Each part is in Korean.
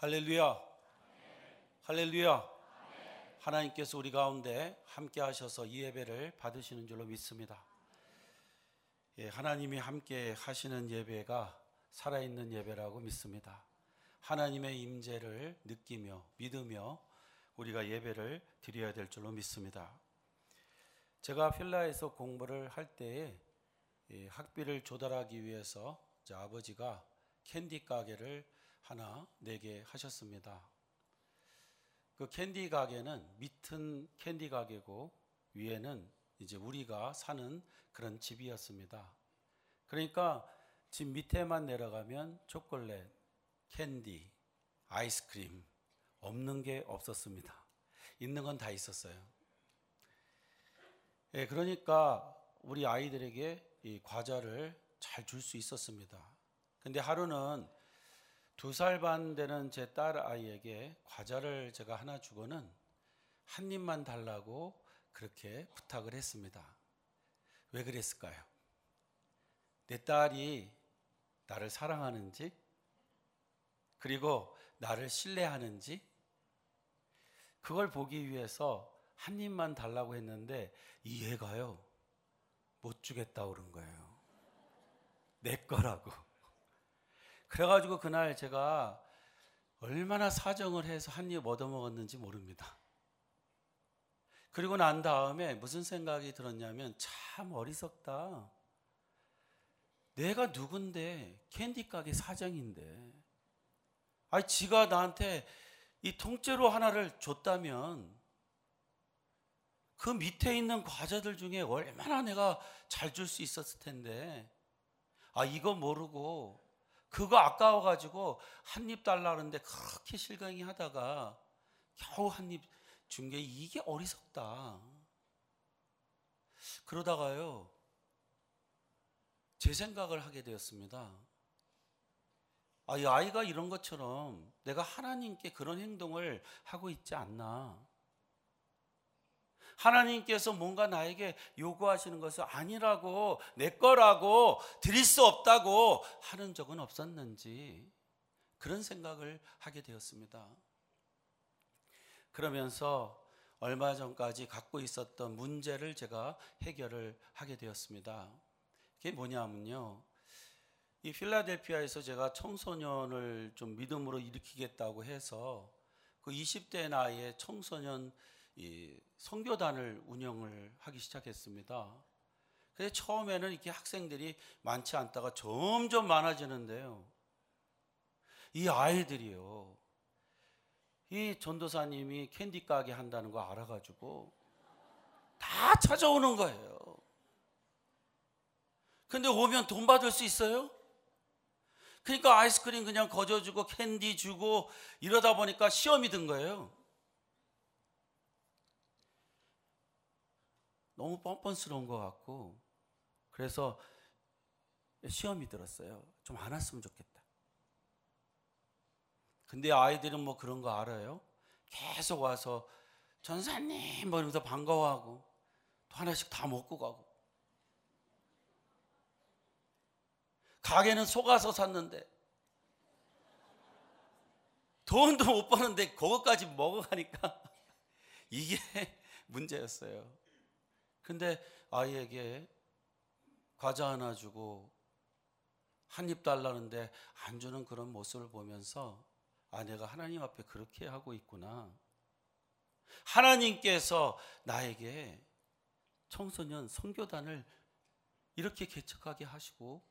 할렐루야. 할렐루야. 하나님께서 우리 가운데 함께 하셔서 이 예배를 받으시는 줄로 믿습니다. 예, 하나님이 함께 하시는 예배가 살아있는 예배라고 믿습니다. 하나님의 임재를 느끼며 믿으며 우리가 예배를 드려야 될 줄로 믿습니다. 제가 필라에서 공부를 할 때에 학비를 조달하기 위해서 아버지가 캔디 가게를 하나 내게 하셨습니다. 그 캔디 가게는 밑은 캔디 가게고 위에는 이제 우리가 사는 그런 집이었습니다. 그러니까 집 밑에만 내려가면 초콜릿, 캔디, 아이스크림 없는 게 없었습니다. 있는 건 다 있었어요. 예, 그러니까 우리 아이들에게 이 과자를 잘 줄 수 있었습니다. 근데 하루는 두 살 반 되는 제 딸 아이에게 과자를 제가 하나 주고는 한 입만 달라고 그렇게 부탁을 했습니다. 왜 그랬을까요? 내 딸이 나를 사랑하는지, 그리고 나를 신뢰하는지, 그걸 보기 위해서 한 입만 달라고 했는데 이해가요. 못 주겠다 그런 거예요. 내 거라고. 그래가지고 그날 제가 얼마나 사정을 해서 한 입 얻어먹었는지 모릅니다. 그리고 난 다음에 무슨 생각이 들었냐면 참 어리석다. 내가 누군데 캔디 가게 사장인데. 아니 지가 나한테 이 통째로 하나를 줬다면 그 밑에 있는 과자들 중에 얼마나 내가 잘 줄 수 있었을 텐데 아 이거 모르고 그거 아까워 가지고 한 입 달라 그러는데 그렇게 실강이 하다가 겨우 한 입 준 게 이게 어리석다. 그러다가요. 제 생각을 하게 되었습니다. 아, 이 아이가 이런 것처럼 내가 하나님께 그런 행동을 하고 있지 않나. 하나님께서 뭔가 나에게 요구하시는 것을 아니라고, 내 거라고, 드릴 수 없다고 하는 적은 없었는지 그런 생각을 하게 되었습니다. 그러면서 얼마 전까지 갖고 있었던 문제를 제가 해결을 하게 되었습니다. 그게 뭐냐면요. 이 필라델피아에서 제가 청소년을 좀 믿음으로 일으키겠다고 해서 그 20대 나이에 청소년 이 선교단을 운영을 하기 시작했습니다. 그래서 처음에는 이렇게 학생들이 많지 않다가 점점 많아지는데요. 이 아이들이요. 이 전도사님이 캔디 가게 한다는 거 알아가지고 다 찾아오는 거예요. 근데 오면 돈 받을 수 있어요? 그러니까 아이스크림 그냥 거저 주고 캔디 주고 이러다 보니까 시험이 든 거예요. 너무 뻔뻔스러운 것 같고 그래서 시험이 들었어요. 좀 안 왔으면 좋겠다. 근데 아이들은 뭐 그런 거 알아요? 계속 와서 전사님 뭐 이러면서 반가워하고 또 하나씩 다 먹고 가고 가게는 속아서 샀는데 돈도 못 버는데 그것까지 먹어가니까 이게 문제였어요. 근데 아이에게 과자 하나 주고 한 입 달라는데 안 주는 그런 모습을 보면서 아, 내가 하나님 앞에 그렇게 하고 있구나. 하나님께서 나에게 청소년 선교단을 이렇게 개척하게 하시고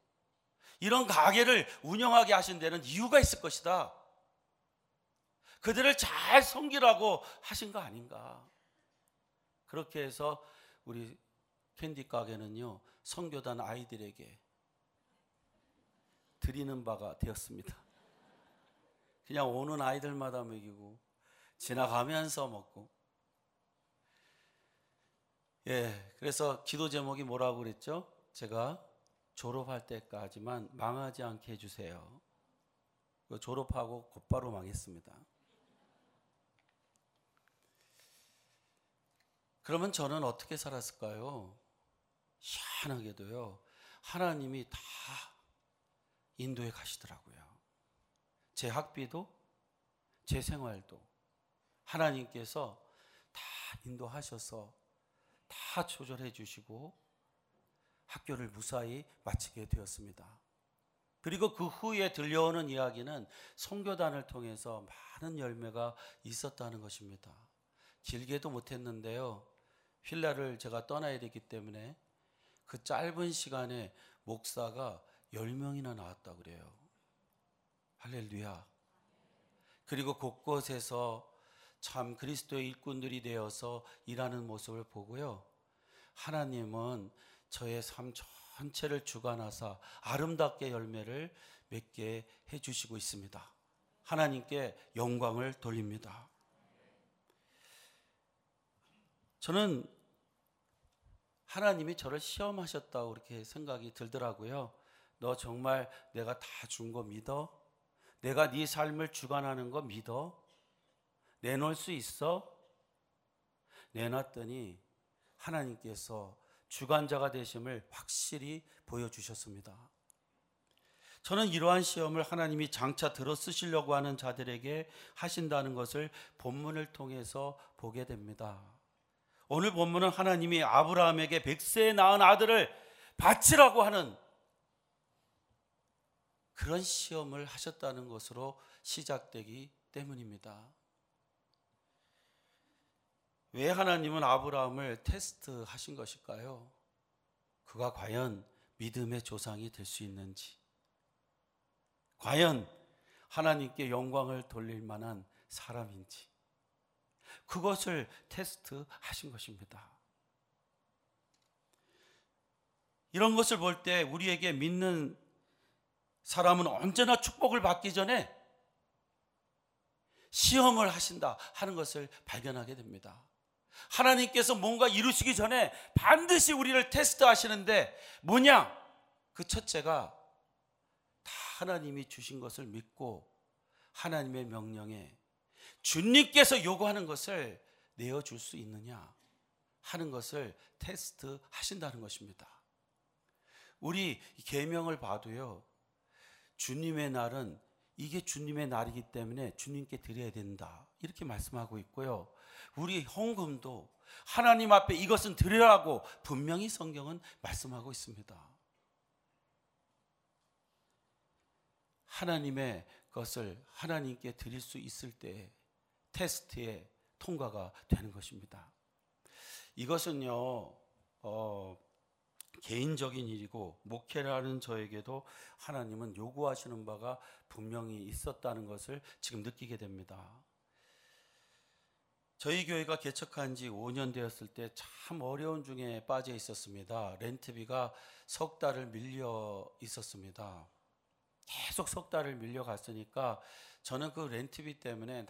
이런 가게를 운영하게 하신 데는 이유가 있을 것이다. 그들을 잘 섬기라고 하신 거 아닌가. 그렇게 해서 우리 캔디 가게는요, 성교단 아이들에게 드리는 바가 되었습니다. 그냥 오는 아이들마다 먹이고, 지나가면서 먹고. 예, 그래서 기도 제목이 뭐라고 그랬죠? 제가 졸업할 때까지만 망하지 않게 해주세요. 그 졸업하고 곧바로 망했습니다. 그러면 저는 어떻게 살았을까요? 희한하게도요, 하나님이 다 인도에 가시더라고요. 제 학비도 제 생활도 하나님께서 다 인도하셔서 다 조절해 주시고 학교를 무사히 마치게 되었습니다. 그리고 그 후에 들려오는 이야기는 송교단을 통해서 많은 열매가 있었다는 것입니다. 길게도 못했는데요. 휠라를 제가 떠나야 되기 때문에 그 짧은 시간에 목사가 10명이나 나왔다 그래요. 할렐루야. 그리고 곳곳에서 참 그리스도의 일꾼들이 되어서 일하는 모습을 보고요. 하나님은 저의 삶 전체를 주관하사 아름답게 열매를 맺게 해주시고 있습니다. 하나님께 영광을 돌립니다. 저는 하나님이 저를 시험하셨다고 그렇게 생각이 들더라고요. 너 정말 내가 다 준 거 믿어? 내가 네 삶을 주관하는 거 믿어? 내놓을 수 있어? 내놨더니 하나님께서 주관자가 되심을 확실히 보여주셨습니다. 저는 이러한 시험을 하나님이 장차 들어 쓰시려고 하는 자들에게 하신다는 것을 본문을 통해서 보게 됩니다. 오늘 본문은 하나님이 아브라함에게 백세에 낳은 아들을 바치라고 하는 그런 시험을 하셨다는 것으로 시작되기 때문입니다. 왜 하나님은 아브라함을 테스트 하신 것일까요? 그가 과연 믿음의 조상이 될 수 있는지, 과연 하나님께 영광을 돌릴 만한 사람인지, 그것을 테스트 하신 것입니다. 이런 것을 볼 때 우리에게 믿는 사람은 언제나 축복을 받기 전에 시험을 하신다 하는 것을 발견하게 됩니다. 하나님께서 뭔가 이루시기 전에 반드시 우리를 테스트 하시는데 뭐냐? 그 첫째가 다 하나님이 주신 것을 믿고 하나님의 명령에 주님께서 요구하는 것을 내어줄 수 있느냐 하는 것을 테스트 하신다는 것입니다. 우리 계명을 봐도요. 주님의 날은 이게 주님의 날이기 때문에 주님께 드려야 된다. 이렇게 말씀하고 있고요. 우리 헌금도 하나님 앞에 이것은 드리라고 분명히 성경은 말씀하고 있습니다. 하나님의 것을 하나님께 드릴 수 있을 때 테스트에 통과가 되는 것입니다. 이것은요, 어, 개인적인 일이고 목회라는 저에게도 하나님은 요구하시는 바가 분명히 있었다는 것을 지금 느끼게 됩니다. 저희 교회가 개척한 지 5년 되었을 때 참 어려운 중에 빠져 있었습니다. 렌트비가 석 달을 밀려 있었습니다. 계속 석 달을 밀려 갔으니까 저는 그 렌트비 때문에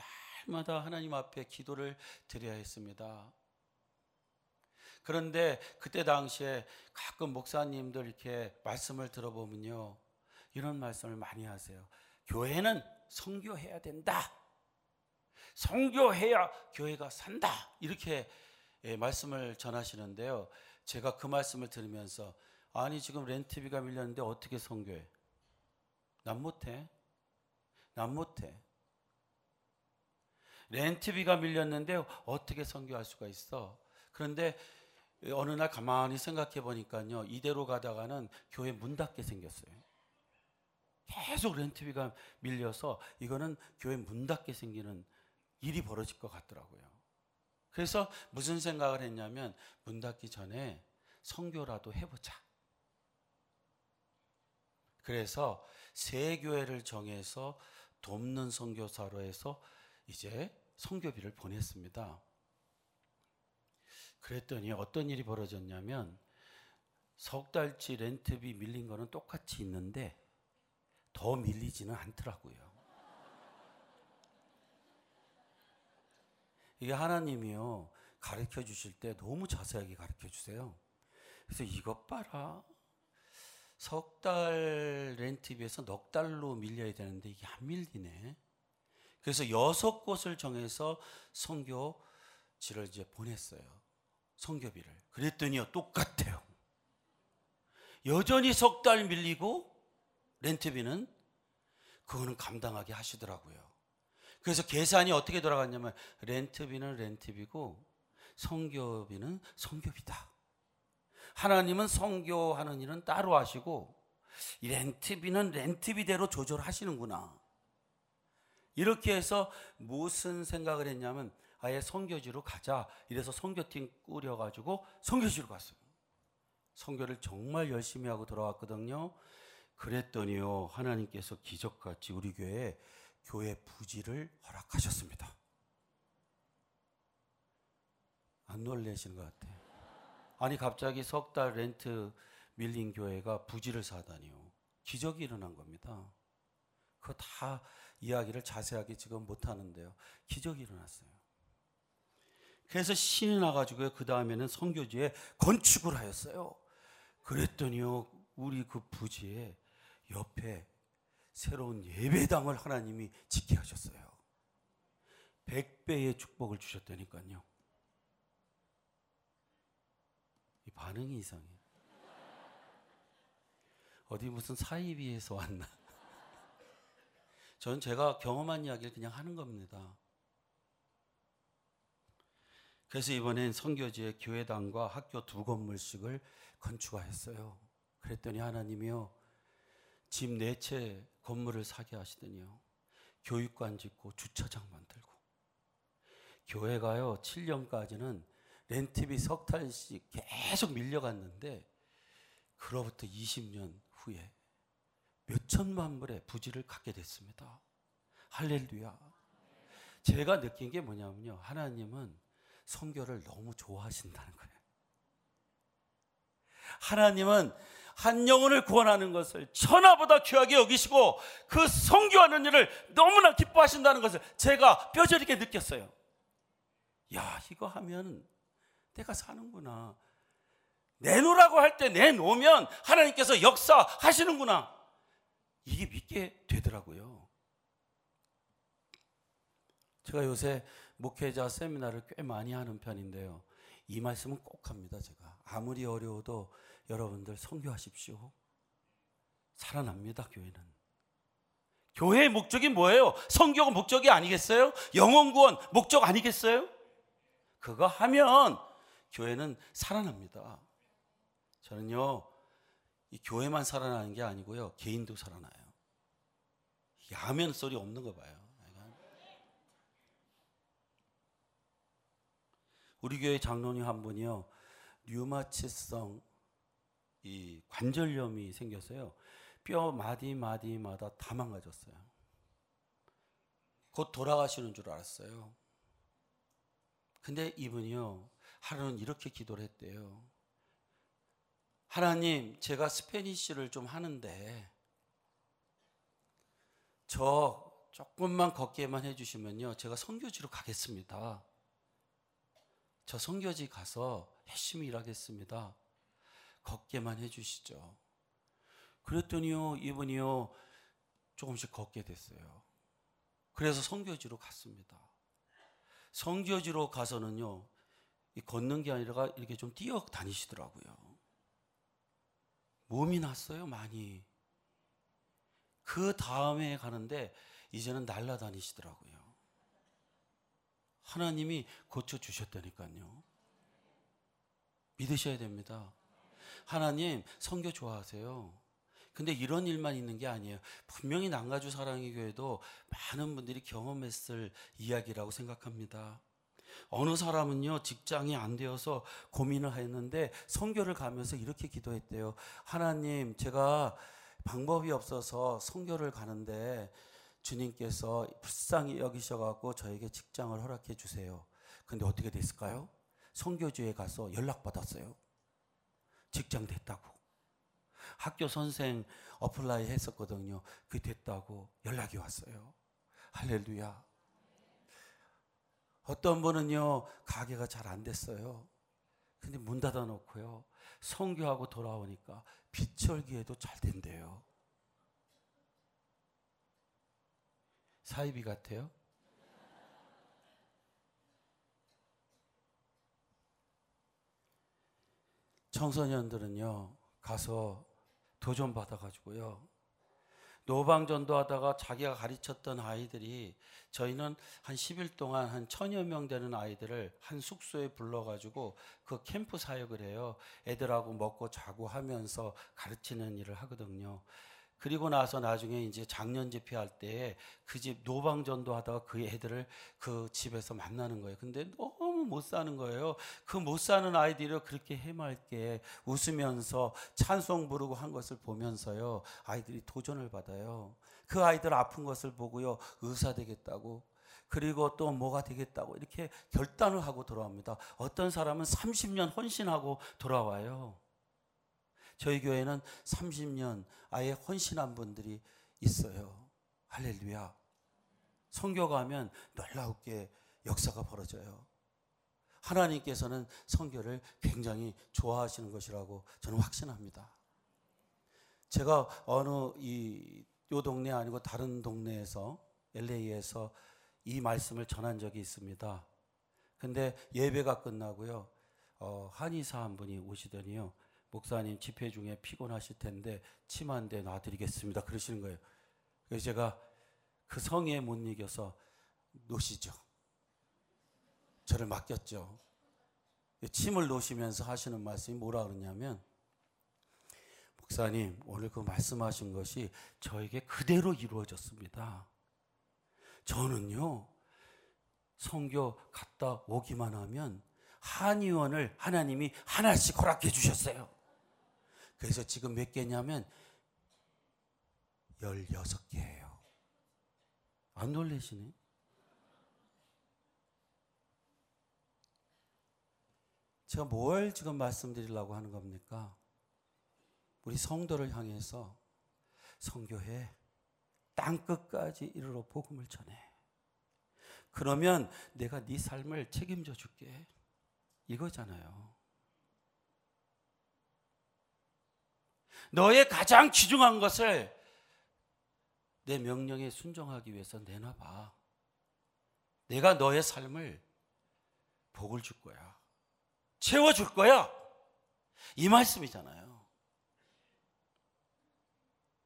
날마다 하나님 앞에 기도를 드려야 했습니다. 그런데 그때 당시에 가끔 목사님들 이렇게 말씀을 들어보면요. 이런 말씀을 많이 하세요. 교회는 성교해야 된다. 성교해야 교회가 산다. 이렇게 예, 말씀을 전하시는데요. 제가 그 말씀을 들으면서 아니 지금 렌트비가 밀렸는데 어떻게 성교해? 난 못해. 난 못해. 렌트비가 밀렸는데 어떻게 성교할 수가 있어? 그런데 어느 날 가만히 생각해 보니까요. 이대로 가다가는 교회 문 닫게 생겼어요. 계속 렌트비가 밀려서 이거는 교회 문 닫게 생기는 일이 벌어질 것 같더라고요. 그래서 무슨 생각을 했냐면 문 닫기 전에 성교라도 해보자. 그래서 새 교회를 정해서 돕는 선교사로 해서 이제 성교비를 보냈습니다. 그랬더니 어떤 일이 벌어졌냐면 석 달치 렌트비 밀린 거는 똑같이 있는데 더 밀리지는 않더라고요. 이게 하나님이요. 가르쳐 주실 때 너무 자세하게 가르쳐 주세요. 그래서 이것 봐라. 석 달 렌트비에서 넉 달로 밀려야 되는데 이게 안 밀리네. 그래서 여섯 곳을 정해서 선교지를 이제 보냈어요. 선교비를. 그랬더니요, 똑같아요. 여전히 석 달 밀리고 렌트비는 그거는 감당하게 하시더라고요. 그래서 계산이 어떻게 돌아갔냐면 렌트비는 렌트비고 성교비는 성교비다. 하나님은 성교하는 일은 따로 하시고 렌트비는 렌트비대로 조절하시는구나. 이렇게 해서 무슨 생각을 했냐면 아예 성교지로 가자. 이래서 성교팀 꾸려가지고 성교지로 갔어요. 성교를 정말 열심히 하고 돌아왔거든요. 그랬더니요 하나님께서 기적같이 우리 교회에 교회 부지를 허락하셨습니다. 안 놀래시는 것 같아요. 아니 갑자기 석 달 렌트 밀린 교회가 부지를 사다니요. 기적이 일어난 겁니다. 그거 다 이야기를 자세하게 지금 못 하는데요. 기적이 일어났어요. 그래서 신이 나가지고요. 그 다음에는 성교지에 건축을 하였어요. 그랬더니요. 우리 그 부지에 옆에 새로운 예배당을 하나님이 짓게 하셨어요. 백배의 축복을 주셨다니까요. 이 반응이 이상해. 어디 무슨 사이비에서 왔나? 저는 제가 경험한 이야기를 그냥 하는 겁니다. 그래서 이번엔 성교지에 교회당과 학교 두 건물씩을 건축하였어요. 그랬더니 하나님이요. 집 네 채 건물을 사게 하시더니요. 교육관 짓고 주차장 만들고. 교회가요. 7년까지는 렌트비 석 달씩 계속 밀려갔는데 그로부터 20년 후에 몇 천만 불의 부지를 갖게 됐습니다. 할렐루야. 제가 느낀 게 뭐냐면요. 하나님은 성교를 너무 좋아하신다는 거예요. 하나님은 한 영혼을 구원하는 것을 천하보다 귀하게 여기시고 그 성교하는 일을 너무나 기뻐하신다는 것을 제가 뼈저리게 느꼈어요. 야, 이거 하면 내가 사는구나. 내놓으라고 할 때 내놓으면 하나님께서 역사하시는구나. 이게 믿게 되더라고요. 제가 요새 목회자 세미나를 꽤 많이 하는 편인데요. 이 말씀은 꼭 합니다, 제가. 아무리 어려워도 여러분들 성교하십시오. 살아납니다, 교회는. 교회의 목적이 뭐예요? 성교가 목적이 아니겠어요? 영원 구원 목적 아니겠어요? 그거 하면 교회는 살아납니다. 저는요, 이 교회만 살아나는 게 아니고요, 개인도 살아나요. 야면 소리 없는 거 봐요. 우리 교회 장로님 한 분이요, 류마치성 이 관절염이 생겼어요. 뼈 마디 마디마다 다 망가졌어요. 곧 돌아가시는 줄 알았어요. 근데 이분이요, 하루는 이렇게 기도를 했대요. 하나님, 제가 스페니쉬를 좀 하는데, 저 조금만 걷게만 해주시면요, 제가 선교지로 가겠습니다. 저 선교지 가서 열심히 일하겠습니다. 걷게만 해주시죠. 그랬더니요, 이분이요, 조금씩 걷게 됐어요. 그래서 성교지로 갔습니다. 성교지로 가서는요, 걷는 게 아니라 이렇게 좀 뛰어 다니시더라고요. 몸이 났어요, 많이. 그 다음에 가는데 이제는 날라다니시더라고요. 하나님이 고쳐주셨다니까요. 믿으셔야 됩니다. 하나님 성교 좋아하세요. 근데 이런 일만 있는 게 아니에요. 분명히 남가주 사랑의 교회도 많은 분들이 경험했을 이야기라고 생각합니다. 어느 사람은요, 직장이 안 되어서 고민을 했는데, 성교를 가면서 이렇게 기도했대요. 하나님, 제가 방법이 없어서 성교를 가는데, 주님께서 불쌍히 여기셔갖고 저에게 직장을 허락해 주세요. 근데 어떻게 됐을까요? 선교 중에 가서 연락받았어요. 직장 됐다고. 학교 선생 apply 했었거든요. 그 됐다고 연락이 왔어요. 할렐루야. 어떤 분은요, 가게가 잘 안 됐어요. 근데 문 닫아 놓고요. 선교하고 돌아오니까 빚철기에도 잘 된대요. 사이비 같아요? 청소년들은요, 가서 도전 받아가지고요, 노방 전도 하다가 자기가 가르쳤던 아이들이 저희는 한 10일 동안 한 천여 명 되는 아이들을 한 숙소에 불러가지고 그 캠프 사역을 해요. 애들하고 먹고 자고 하면서 가르치는 일을 하거든요. 그리고 나서 나중에 이제 작년 집회할 때 그 집 노방 전도 하다가 그 애들을 그 집에서 만나는 거예요. 근데 너무 못 사는 거예요. 그 못 사는 아이들이 그렇게 해맑게 웃으면서 찬송 부르고 한 것을 보면서요. 아이들이 도전을 받아요. 그 아이들 아픈 것을 보고요. 의사 되겠다고. 그리고 또 뭐가 되겠다고 이렇게 결단을 하고 돌아옵니다. 어떤 사람은 30년 헌신하고 돌아와요. 저희 교회는 30년 아예 헌신한 분들이 있어요. 할렐루야. 성교 가면 놀라우게 역사가 벌어져요. 하나님께서는 성교를 굉장히 좋아하시는 것이라고 저는 확신합니다. 제가 어느 이, 요 동네 아니고 다른 동네에서 LA에서 이 말씀을 전한 적이 있습니다. 근데 예배가 끝나고요. 어, 한의사 한 분이 오시더니요. 목사님 집회 중에 피곤하실 텐데 침 한 대 놔드리겠습니다. 그러시는 거예요. 그래서 제가 그 성에 못 이겨서 놓으시죠. 저를 맡겼죠. 침을 놓으시면서 하시는 말씀이 뭐라 그러냐면 목사님 오늘 그 말씀하신 것이 저에게 그대로 이루어졌습니다. 저는요 성교 갔다 오기만 하면 한의원을 하나님이 하나씩 허락해 주셨어요. 그래서 지금 몇 개냐면 16개예요. 안 놀래시네? 제가 뭘 지금 말씀드리려고 하는 겁니까? 우리 성도를 향해서 성교해 땅 끝까지 이르러 복음을 전해. 그러면 내가 네 삶을 책임져 줄게. 이거잖아요. 너의 가장 귀중한 것을 내 명령에 순종하기 위해서 내놔봐. 내가 너의 삶을 복을 줄 거야. 채워줄 거야. 이 말씀이잖아요.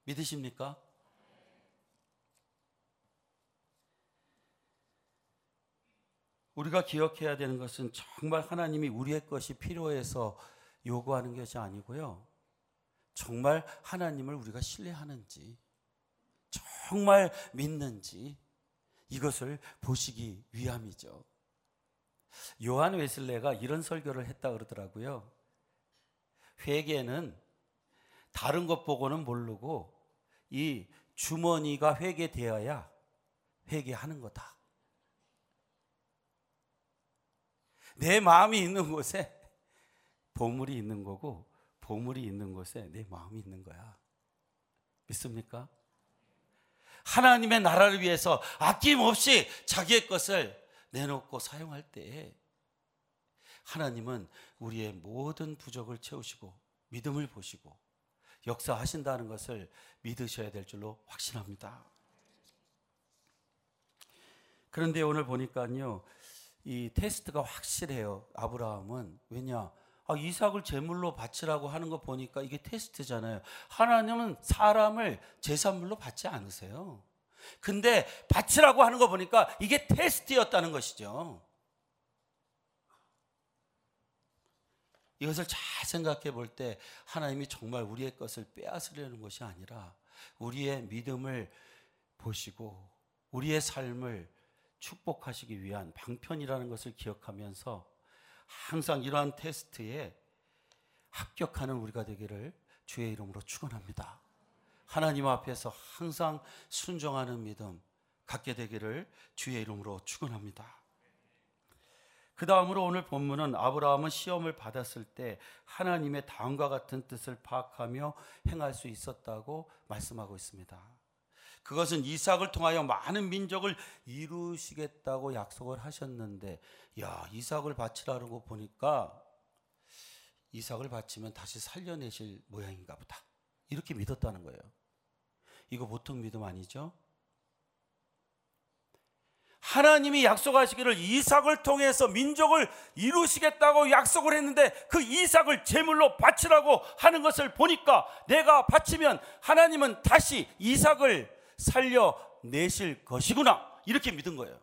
믿으십니까? 우리가 기억해야 되는 것은 정말 하나님이 우리의 것이 필요해서 요구하는 것이 아니고요. 정말 하나님을 우리가 신뢰하는지, 정말 믿는지, 이것을 보시기 위함이죠. 요한 웨슬레가 이런 설교를 했다 그러더라고요. 회개는 다른 것 보고는 모르고 이 주머니가 회개되어야 회개하는 거다. 내 마음이 있는 곳에 보물이 있는 거고 보물이 있는 곳에 내 마음이 있는 거야. 믿습니까? 하나님의 나라를 위해서 아낌없이 자기의 것을 내놓고 사용할 때 하나님은 우리의 모든 부족을 채우시고 믿음을 보시고 역사하신다는 것을 믿으셔야 될 줄로 확신합니다. 그런데 오늘 보니까요, 이 테스트가 확실해요. 아브라함은 왜냐? 아, 이삭을 제물로 바치라고 하는 거 보니까 이게 테스트잖아요. 하나님은 사람을 제산물로 받지 않으세요. 근데 바치라고 하는 거 보니까 이게 테스트였다는 것이죠. 이것을 잘 생각해 볼 때 하나님이 정말 우리의 것을 빼앗으려는 것이 아니라 우리의 믿음을 보시고 우리의 삶을 축복하시기 위한 방편이라는 것을 기억하면서 항상 이러한 테스트에 합격하는 우리가 되기를 주의 이름으로 축원합니다. 하나님 앞에서 항상 순종하는 믿음 갖게 되기를 주의 이름으로 축원합니다. 그 다음으로 오늘 본문은 아브라함은 시험을 받았을 때 하나님의 다음과 같은 뜻을 파악하며 행할 수 있었다고 말씀하고 있습니다. 그것은 이삭을 통하여 많은 민족을 이루시겠다고 약속을 하셨는데, 야, 이삭을 바치라고 보니까 이삭을 바치면 다시 살려내실 모양인가 보다. 이렇게 믿었다는 거예요. 이거 보통 믿음 아니죠? 하나님이 약속하시기를 이삭을 통해서 민족을 이루시겠다고 약속을 했는데 그 이삭을 제물로 바치라고 하는 것을 보니까 내가 바치면 하나님은 다시 이삭을 살려 내실 것이구나. 이렇게 믿은 거예요.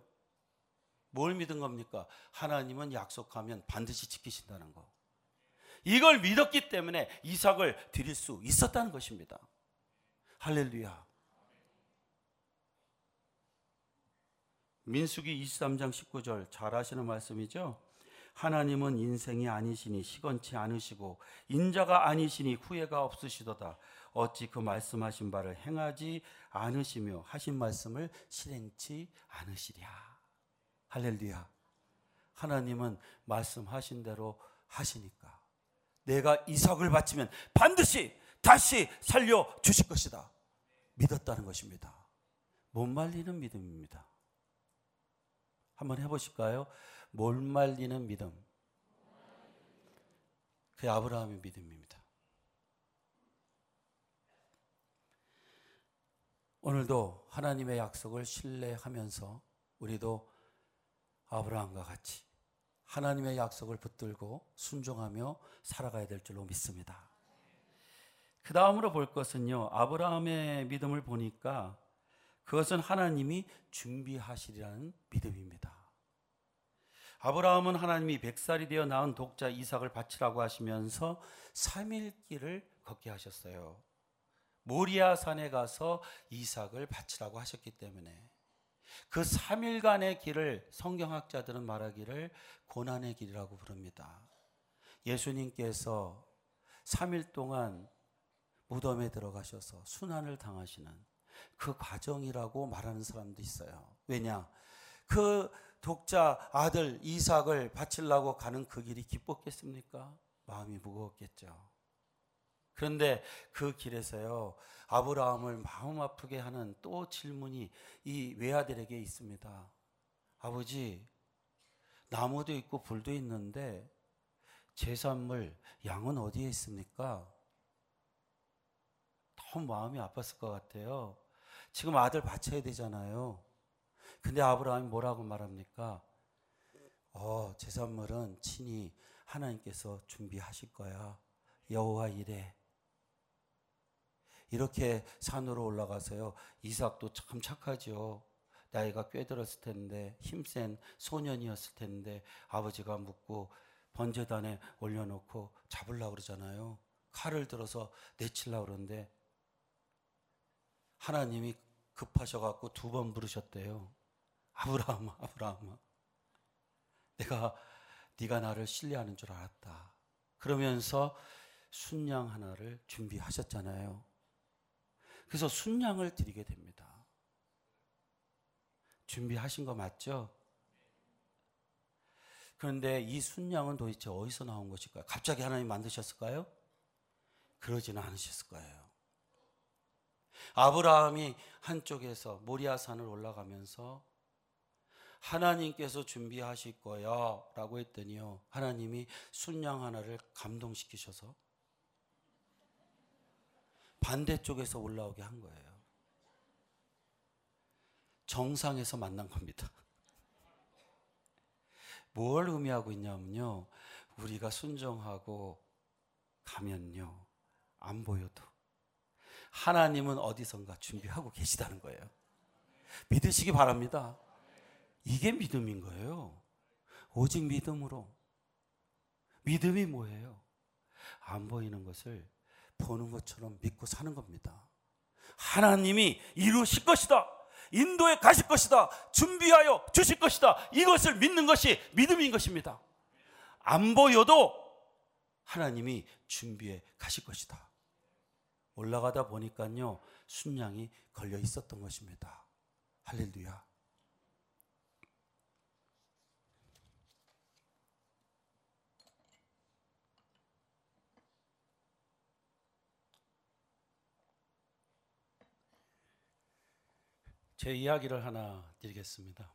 뭘 믿은 겁니까? 하나님은 약속하면 반드시 지키신다는 거. 이걸 믿었기 때문에 이삭을 드릴 수 있었다는 것입니다. 할렐루야. 민수기 23장 19절 잘 아시는 말씀이죠? 하나님은 인생이 아니시니 시건치 않으시고 인자가 아니시니 후회가 없으시도다. 어찌 그 말씀하신 바를 행하지 않으시며 하신 말씀을 실행치 않으시랴. 할렐루야. 하나님은 말씀하신 대로 하시니까 내가 이삭을 바치면 반드시 다시 살려 주실 것이다. 믿었다는 것입니다. 못 말리는 믿음입니다. 한번 해보실까요? 못 말리는 믿음. 그 아브라함의 믿음입니다. 오늘도 하나님의 약속을 신뢰하면서 우리도 아브라함과 같이 하나님의 약속을 붙들고 순종하며 살아가야 될 줄로 믿습니다. 그 다음으로 볼 것은요, 아브라함의 믿음을 보니까 그것은 하나님이 준비하시리라는 믿음입니다. 아브라함은 하나님이 백살이 되어 낳은 독자 이삭을 바치라고 하시면서 3일 길을 걷게 하셨어요. 모리아 산에 가서 이삭을 바치라고 하셨기 때문에 그 3일간의 길을 성경학자들은 말하기를 고난의 길이라고 부릅니다. 예수님께서 3일 동안 무덤에 들어가셔서 순환을 당하시는 그 과정이라고 말하는 사람도 있어요. 왜냐? 그 독자 아들 이삭을 바치려고 가는 그 길이 기뻤겠습니까? 마음이 무거웠겠죠. 그런데 그 길에서요, 아브라함을 마음 아프게 하는 또 질문이 이 외아들에게 있습니다. 아버지, 나무도 있고 불도 있는데 제산물, 양은 어디에 있습니까? 너무 마음이 아팠을 것 같아요. 지금 아들 바쳐야 되잖아요. 근데 아브라함이 뭐라고 말합니까? 어, 제산물은 친히 하나님께서 준비하실 거야. 여호와 이래. 이렇게 산으로 올라가서요. 이삭도 참 착하죠. 나이가 꽤 들었을 텐데 힘센 소년이었을 텐데 아버지가 묻고 번제단에 올려놓고 잡으려고 그러잖아요. 칼을 들어서 내치려고 그러는데 하나님이 급하셔갖고 두 번 부르셨대요. 아브라함아, 아브라함아. 내가 네가 나를 신뢰하는 줄 알았다. 그러면서 순양 하나를 준비하셨잖아요. 그래서 순양을 드리게 됩니다. 준비하신 거 맞죠? 그런데 이 순양은 도대체 어디서 나온 것일까요? 갑자기 하나님 만드셨을까요? 그러지는 않으셨을 거예요. 아브라함이 한쪽에서 모리아산을 올라가면서 하나님께서 준비하실 거야 라고 했더니요. 하나님이 순양 하나를 감동시키셔서 반대쪽에서 올라오게 한 거예요. 정상에서 만난 겁니다. 뭘 의미하고 있냐면요. 우리가 순종하고 가면요. 안 보여도 하나님은 어디선가 준비하고 계시다는 거예요. 믿으시기 바랍니다. 이게 믿음인 거예요. 오직 믿음으로. 믿음이 뭐예요? 안 보이는 것을 보는 것처럼 믿고 사는 겁니다. 하나님이 이루실 것이다. 인도에 가실 것이다. 준비하여 주실 것이다. 이것을 믿는 것이 믿음인 것입니다. 안 보여도 하나님이 준비해 가실 것이다. 올라가다 보니까요, 순양이 걸려 있었던 것입니다. 할렐루야. 제 이야기를 하나 드리겠습니다.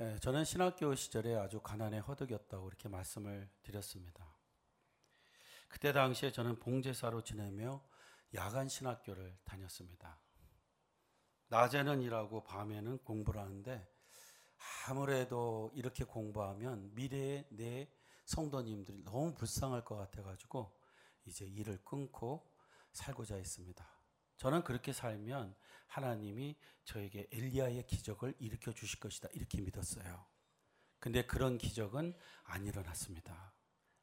예, 저는 신학교 시절에 아주 가난에 허덕였다고 이렇게 말씀을 드렸습니다. 그때 당시에 저는 봉제사로 지내며 야간 신학교를 다녔습니다. 낮에는 일하고 밤에는 공부를 하는데 아무래도 이렇게 공부하면 미래의 내 성도님들이 너무 불쌍할 것 같아가지고 이제 일을 끊고 살고자 했습니다. 저는 그렇게 살면 하나님이 저에게 엘리야의 기적을 일으켜 주실 것이다. 이렇게 믿었어요. 근데 그런 기적은 안 일어났습니다.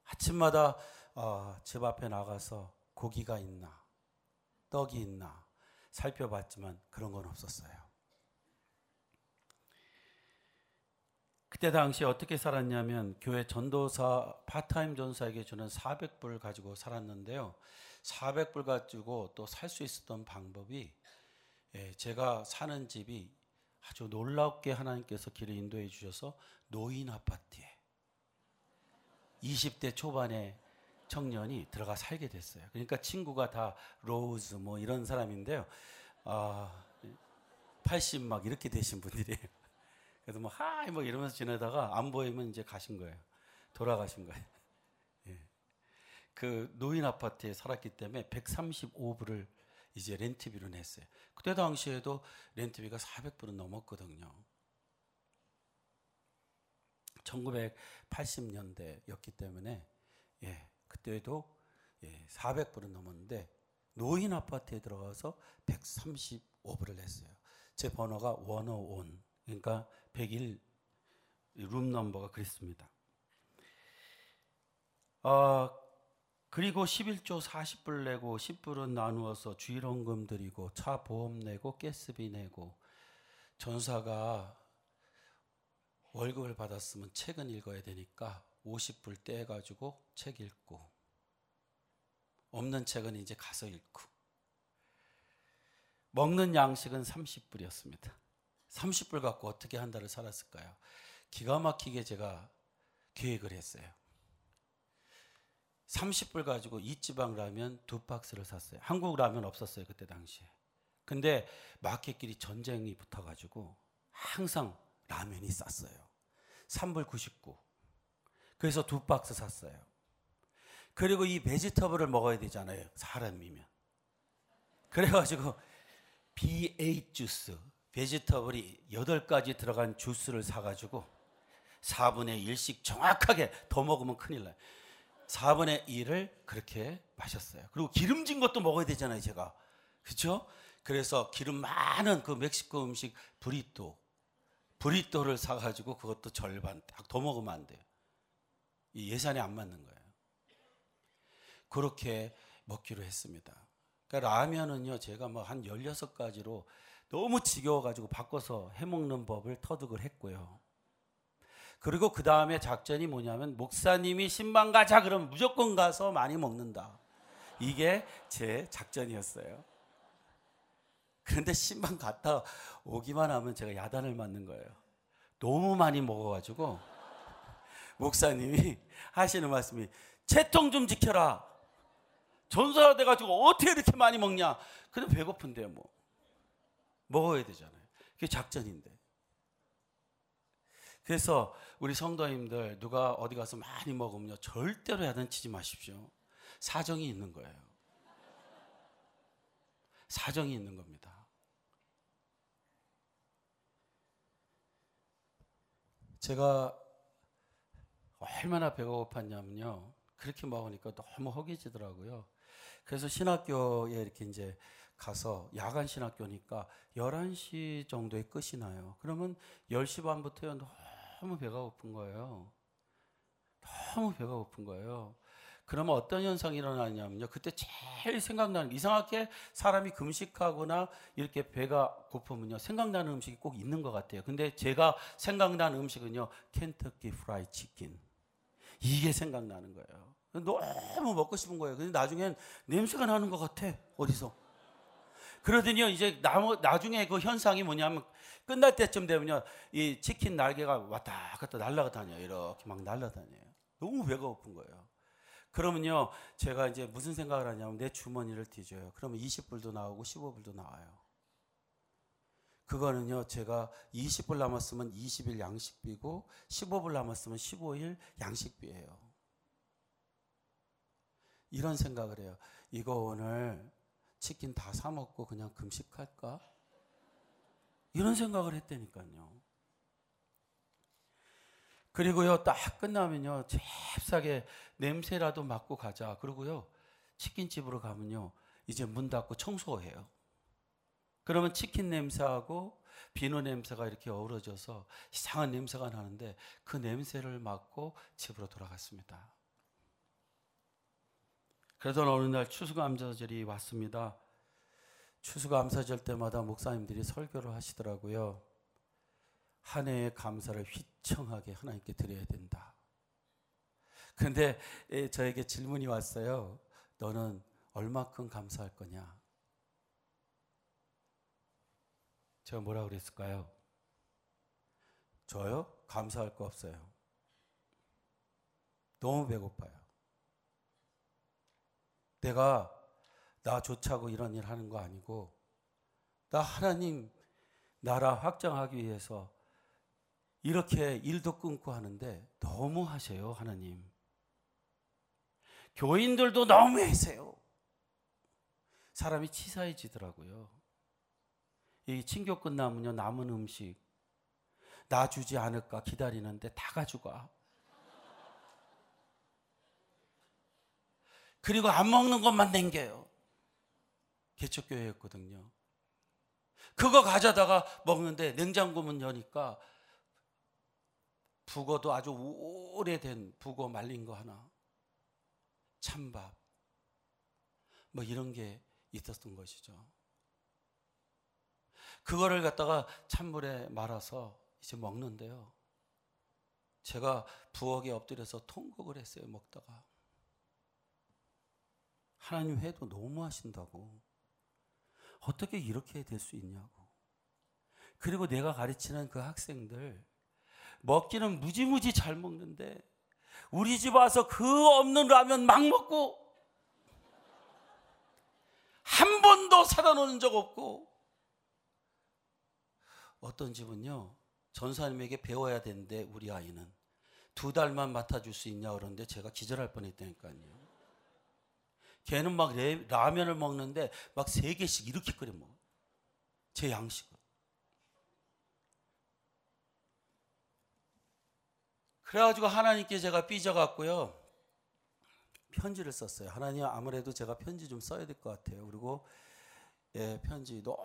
아침마다 어, 집 앞에 나가서 고기가 있나, 떡이 있나 살펴봤지만 그런 건 없었어요. 그때 당시 어떻게 살았냐면 교회 전도사 파트타임 전도사에게 주는 400불 가지고 살았는데요. 400불 가지고 또 살 수 있었던 방법이 예, 제가 사는 집이 아주 놀랍게 하나님께서 길을 인도해 주셔서 노인 아파트에 20대 초반의 청년이 들어가 살게 됐어요. 그러니까 친구가 다 로즈 뭐 이런 사람인데요. 아, 80 막 이렇게 되신 분들이에요. 그래서 뭐 hi 뭐 이러면서 지내다가 안 보이면 이제 가신 거예요. 돌아가신 거예요. 예. 그 노인 아파트에 살았기 때문에 135불을 이제 렌트비로 냈어요. 그때 당시에도 렌트비가 400불은 넘었거든요. 1980년대였기 때문에 예, 그때도 예, 400불은 넘었는데 노인 아파트에 들어가서 135불을 냈어요. 제 번호가 101 그러니까 101 룸 넘버가 그랬습니다. 어, 그리고 11조 40불 내고 10불은 나누어서 주일원금 드리고 차 보험 내고 가스비 내고 전사가 월급을 받았으면 책은 읽어야 되니까 50불 떼가지고 책 읽고 없는 책은 이제 가서 읽고 먹는 양식은 30불이었습니다. 30불 갖고 어떻게 한 달을 살았을까요? 기가 막히게 제가 계획을 했어요. 30불 가지고 이지방 라면 두 박스를 샀어요. 한국 라면 없었어요, 그때 당시에. 근데 마켓끼리 전쟁이 붙어가지고 항상 라면이 쌌어요. 3불 99. 그래서 두 박스 샀어요. 그리고 이 베지터블을 먹어야 되잖아요. 사람이면. 그래가지고 B8 주스, 베지터블이 8가지 들어간 주스를 사가지고 4분의 1씩 정확하게 더 먹으면 큰일 나요. 4분의 1을 그렇게 마셨어요. 그리고 기름진 것도 먹어야 되잖아요, 제가. 그렇죠? 그래서 기름 많은 그 멕시코 음식 브리또, 브리또를 사가지고 그것도 절반 딱 더 먹으면 안 돼요. 이 예산에 안 맞는 거예요. 그렇게 먹기로 했습니다. 그러니까 라면은요, 제가 뭐 한 16가지로 너무 지겨워가지고 바꿔서 해먹는 법을 터득을 했고요. 그리고 그 다음에 작전이 뭐냐면, 목사님이 신방 가자 그러면 무조건 가서 많이 먹는다. 이게 제 작전이었어요. 그런데 신방 갔다 오기만 하면 제가 야단을 맞는 거예요. 너무 많이 먹어가지고 목사님이 하시는 말씀이 채통 좀 지켜라. 전사가 돼가지고 어떻게 이렇게 많이 먹냐? 근데 배고픈데 뭐 먹어야 되잖아요. 그게 작전인데. 그래서 우리 성도님들 누가 어디 가서 많이 먹으면요 절대로 야단치지 마십시오. 사정이 있는 거예요. 사정이 있는 겁니다. 제가 얼마나 배가 고팠냐면요. 그렇게 먹으니까 너무 허기지더라고요. 그래서 신학교에 이렇게 이제 가서 야간 신학교니까 11시 정도에 끝이 나요. 그러면 10시 반부터 너무 배가 고픈 거예요. 너무 배가 고픈 거예요. 그러면 어떤 현상이 일어나냐면요. 그때 제일 생각나는 이상하게 사람이 금식하거나 이렇게 배가 고프면요. 생각나는 음식이 꼭 있는 것 같아요. 근데 제가 생각나는 음식은요. 켄터키 프라이 치킨. 이게 생각나는 거예요. 너무 먹고 싶은 거예요. 근데 나중엔 냄새가 나는 것 같아. 어디서. 그러더니요, 이제 나중에 그 현상이 뭐냐면 끝날 때쯤 되면요, 이 치킨 날개가 왔다 갔다 날아다녀요. 이렇게 막 날아다녀요. 너무 배가 고픈 거예요. 그러면요, 제가 이제 무슨 생각을 하냐면 내 주머니를 뒤져요. 그러면 20불도 나오고 15불도 나와요. 그거는요, 제가 20불 남았으면 20일 양식비고 15불 남았으면 15일 양식비예요. 이런 생각을 해요. 이거 오늘 치킨 다 사 먹고 그냥 금식할까? 이런 생각을 했다니까요. 그리고요, 딱 끝나면요, 잽싸게 냄새라도 맡고 가자. 그리고요, 치킨집으로 가면요, 이제 문 닫고 청소해요. 그러면 치킨 냄새하고 비누 냄새가 이렇게 어우러져서 이상한 냄새가 나는데 그 냄새를 맡고 집으로 돌아갔습니다. 그러던 어느 날 추수감사절이 왔습니다. 추수감사절 때마다 목사님들이 설교를 하시더라고요. 한 해의 감사를 휘청하게 하나님께 드려야 된다. 근데 저에게 질문이 왔어요. 너는 얼마큼 감사할 거냐? 제가 뭐라 그랬을까요? 저요? 감사할 거 없어요. 너무 배고파요. 내가 나 좋자고 이런 일 하는 거 아니고, 나 하나님 나라 확장하기 위해서 이렇게 일도 끊고 하는데 너무 하세요, 하나님. 교인들도 너무 하세요. 사람이 치사해지더라고요. 이 친교 끝나면요, 남은 음식 나 주지 않을까 기다리는데 다 가져가. 그리고 안 먹는 것만 남겨요. 개척교회였거든요. 그거 가져다가 먹는데 냉장고 문 여니까 북어도 아주 오래된 북어 말린 거 하나, 찬밥, 뭐 이런 게 있었던 것이죠. 그거를 갖다가 찬물에 말아서 이제 먹는데요. 제가 부엌에 엎드려서 통곡을 했어요, 먹다가. 하나님 회도 너무 하신다고. 어떻게 이렇게 될 수 있냐고. 그리고 내가 가르치는 그 학생들, 먹기는 무지무지 잘 먹는데, 우리 집 와서 그 없는 라면 막 먹고, 한 번도 사다 놓은 적 없고, 어떤 집은요, 전사님에게 배워야 되는데, 우리 아이는. 두 달만 맡아줄 수 있냐 그러는데 제가 기절할 뻔했다니까요. 걔는 막 라면을 먹는데 막 세 개씩 이렇게 끓여 먹어. 제 양식은. 그래가지고 하나님께 제가 삐져갖고요. 편지를 썼어요. 하나님 아무래도 제가 편지 좀 써야 될 것 같아요. 그리고 예, 편지 너무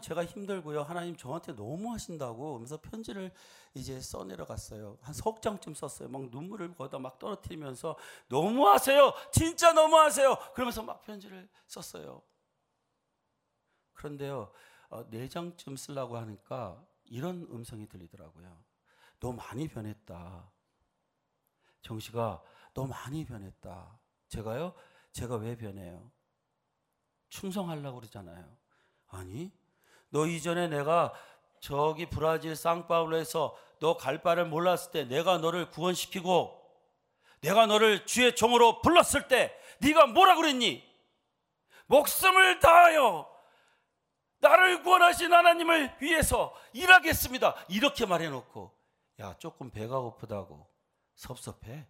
제가 힘들고요. 하나님 저한테 너무 하신다고 그래서 편지를 이제 써내려 갔어요. 한 석 장쯤 썼어요. 막 눈물을 거다 막 떨어뜨리면서 너무 하세요. 진짜 너무 하세요. 그러면서 막 편지를 썼어요. 그런데요. 어, 네 장쯤 쓰려고 하니까 이런 음성이 들리더라고요. 너 많이 변했다. 정씨가 너 많이 변했다. 제가요? 제가 왜 변해요? 충성하려고 그러잖아요. 아니, 너 이전에 내가 저기 브라질 상파울로에서 너 갈 바를 몰랐을 때 내가 너를 구원시키고 내가 너를 주의 종으로 불렀을 때 네가 뭐라 그랬니? 목숨을 다하여 나를 구원하신 하나님을 위해서 일하겠습니다. 이렇게 말해놓고 야 조금 배가 고프다고 섭섭해.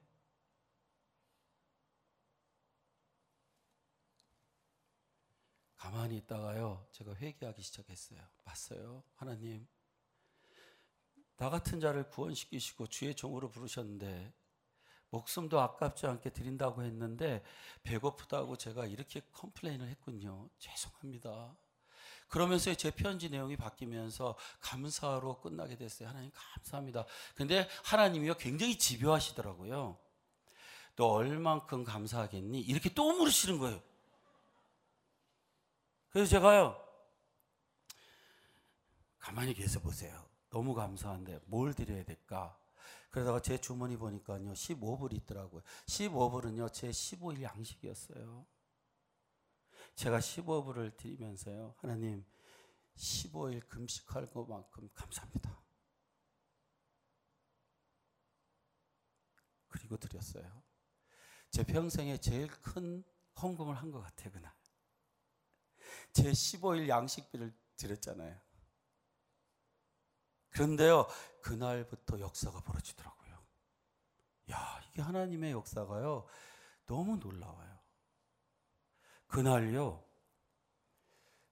가만히 있다가요, 제가 회개하기 시작했어요. 봤어요. 하나님, 나 같은 자를 구원시키시고 주의 종으로 부르셨는데, 목숨도 아깝지 않게 드린다고 했는데, 배고프다고 제가 이렇게 컴플레인을 했군요. 죄송합니다. 그러면서 제 편지 내용이 바뀌면서 감사로 끝나게 됐어요. 하나님 감사합니다. 근데 하나님이요 굉장히 집요하시더라고요. 너 얼만큼 감사하겠니? 이렇게 또 물으시는 거예요. 그래서 제가요, 가만히 계셔 보세요. 너무 감사한데 뭘 드려야 될까? 그러다가 제 주머니 보니까요, 15불 있더라고요. 15불은요, 제 15일 양식이었어요. 제가 15불을 드리면서요, 하나님, 15일 금식할 것만큼 감사합니다. 그리고 드렸어요. 제 평생에 제일 큰 헌금을 한 것 같아요, 그날. 제 15일 양식비를 드렸잖아요. 그런데요, 그날부터 역사가 벌어지더라고요. 야, 이게 하나님의 역사가요, 너무 놀라워요. 그날요,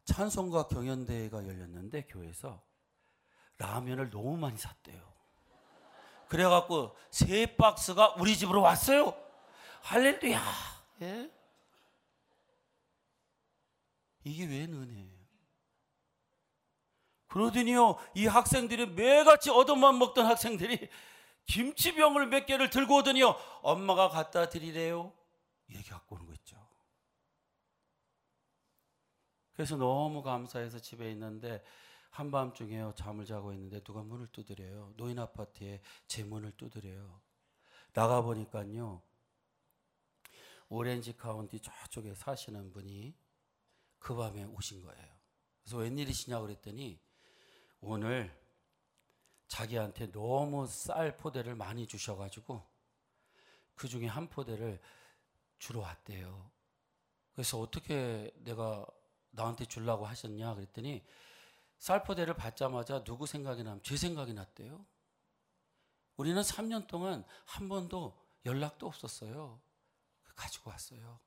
찬송가 경연대회가 열렸는데, 교회에서 라면을 너무 많이 샀대요. 그래갖고 세 박스가 우리 집으로 왔어요. 할렐루야. 예? 이게 왜 은혜예요? 그러더니요, 이 학생들이 매같이 얻어만 먹던 학생들이 김치병을 몇 개를 들고 오더니요, 엄마가 갖다 드리래요. 얘기 갖고 오는 거 있죠. 그래서 너무 감사해서 집에 있는데 한밤중에요 잠을 자고 있는데 누가 문을 두드려요. 노인 아파트에 제 문을 두드려요. 나가 보니까요 오렌지 카운티 저쪽에 사시는 분이 그 밤에 오신 거예요. 그래서 웬일이시냐고 그랬더니 오늘 자기한테 너무 쌀 포대를 많이 주셔가지고 그 중에 한 포대를 주러 왔대요. 그래서 어떻게 내가 나한테 주려고 하셨냐 그랬더니 쌀 포대를 받자마자 누구 생각이 나면 제 생각이 났대요. 우리는 3년 동안 한 번도 연락도 없었어요. 가지고 왔어요.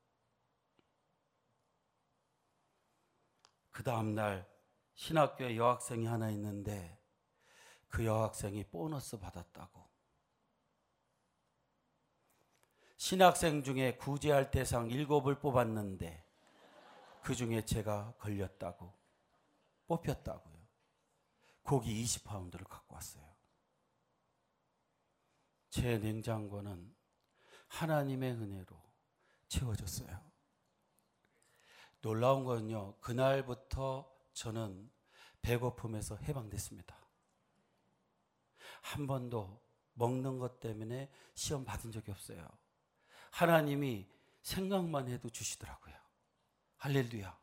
그 다음날 신학교에 여학생이 하나 있는데 그 여학생이 보너스 받았다고. 신학생 중에 구제할 대상 7을 뽑았는데 그 중에 제가 걸렸다고. 뽑혔다고요. 고기 20파운드를 갖고 왔어요. 제 냉장고는 하나님의 은혜로 채워졌어요. 놀라운 건요, 그날부터 저는 배고픔에서 해방됐습니다. 한 번도 먹는 것 때문에 시험 받은 적이 없어요. 하나님이 생각만 해도 주시더라고요. 할렐루야.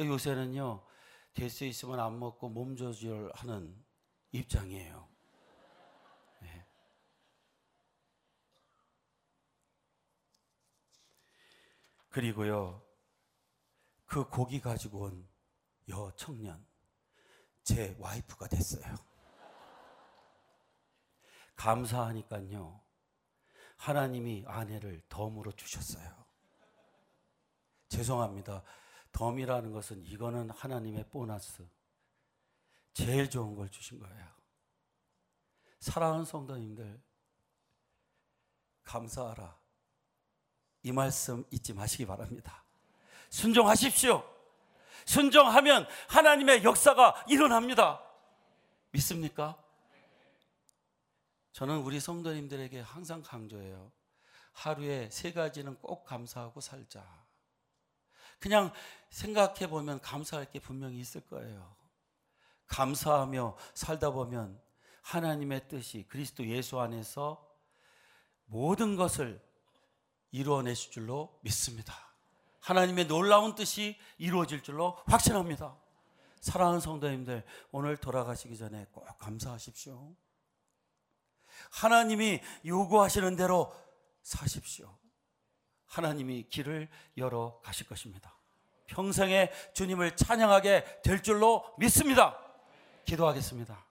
요새는요, 될 수 있으면 안 먹고 몸 조절하는 입장이에요. 네. 그리고요, 그 고기 가지고 온 여 청년, 제 와이프가 됐어요. 감사하니까요, 하나님이 아내를 덤으로 주셨어요. 죄송합니다. 덤이라는 것은 이거는 하나님의 보너스. 제일 좋은 걸 주신 거예요. 사랑하는 성도님들, 감사하라. 이 말씀 잊지 마시기 바랍니다. 순종하십시오. 순종하면 하나님의 역사가 일어납니다. 믿습니까? 저는 우리 성도님들에게 항상 강조해요. 하루에 세 가지는 꼭 감사하고 살자. 그냥 생각해 보면 감사할 게 분명히 있을 거예요. 감사하며 살다 보면 하나님의 뜻이 그리스도 예수 안에서 모든 것을 이루어내실 줄로 믿습니다. 하나님의 놀라운 뜻이 이루어질 줄로 확신합니다. 사랑하는 성도님들, 오늘 돌아가시기 전에 꼭 감사하십시오. 하나님이 요구하시는 대로 사십시오. 하나님이 길을 열어 가실 것입니다. 평생에 주님을 찬양하게 될 줄로 믿습니다. 기도하겠습니다.